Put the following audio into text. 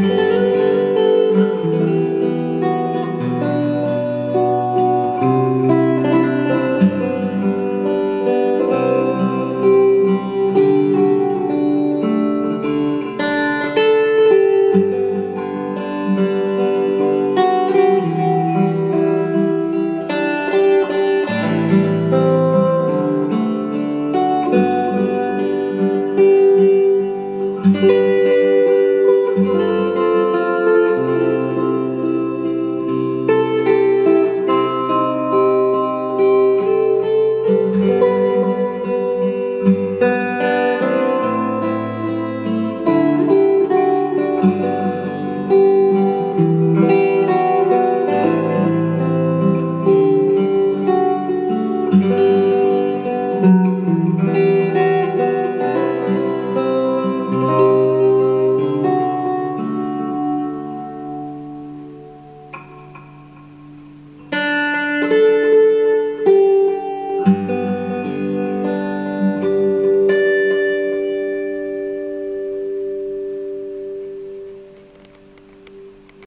Música